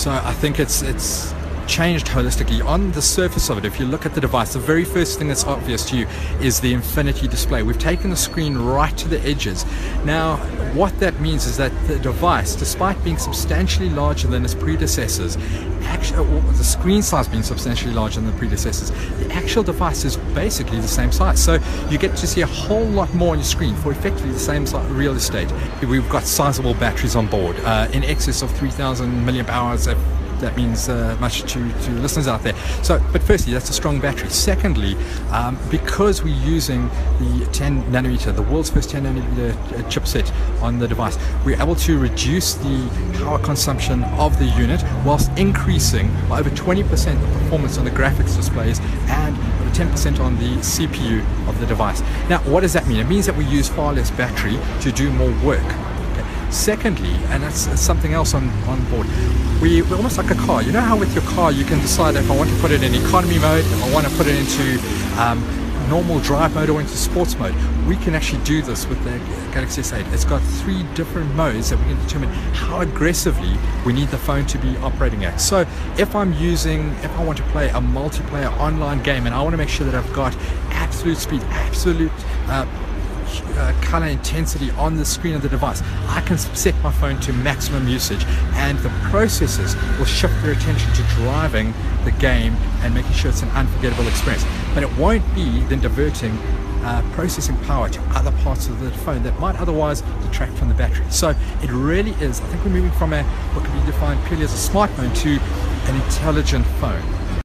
So I think it's it's changed holistically on the surface of it. If you look at the device the very first thing that's obvious to you is the infinity display. We've taken the screen right to the edges. Now what that means is that the device despite being substantially larger than its predecessors actually the screen size being substantially larger than the predecessors the actual device is basically the same size. So you get to see a whole lot more on your screen for effectively the same real estate. We've got sizable batteries on board uh, in excess of 3000 milliamp hours that means uh, much to, to listeners out there. So, but firstly, that's a strong battery. Secondly, um, because we're using the 10 nanometer, the world's first 10 nanometer uh, chipset on the device, we're able to reduce the power consumption of the unit whilst increasing by over 20% the performance on the graphics displays and 10% on the CPU of the device. Now, what does that mean? It means that we use far less battery to do more work. Secondly, and that's something else on, on board, we, we're almost like a car. You know how with your car you can decide if I want to put it in economy mode, if I want to put it into um, normal drive mode or into sports mode. We can actually do this with the Galaxy S8. It's got three different modes that we can determine how aggressively we need the phone to be operating at. So if I'm using, if I want to play a multiplayer online game and I want to make sure that I've got absolute speed, absolute uh, uh, color intensity on the screen of the device, I can set my phone to maximum usage and the processors will shift their attention to driving the game and making sure it's an unforgettable experience. But it won't be then diverting uh, processing power to other parts of the phone that might otherwise detract from the battery. So it really is, I think we're moving from a what can be defined purely as a smartphone to an intelligent phone.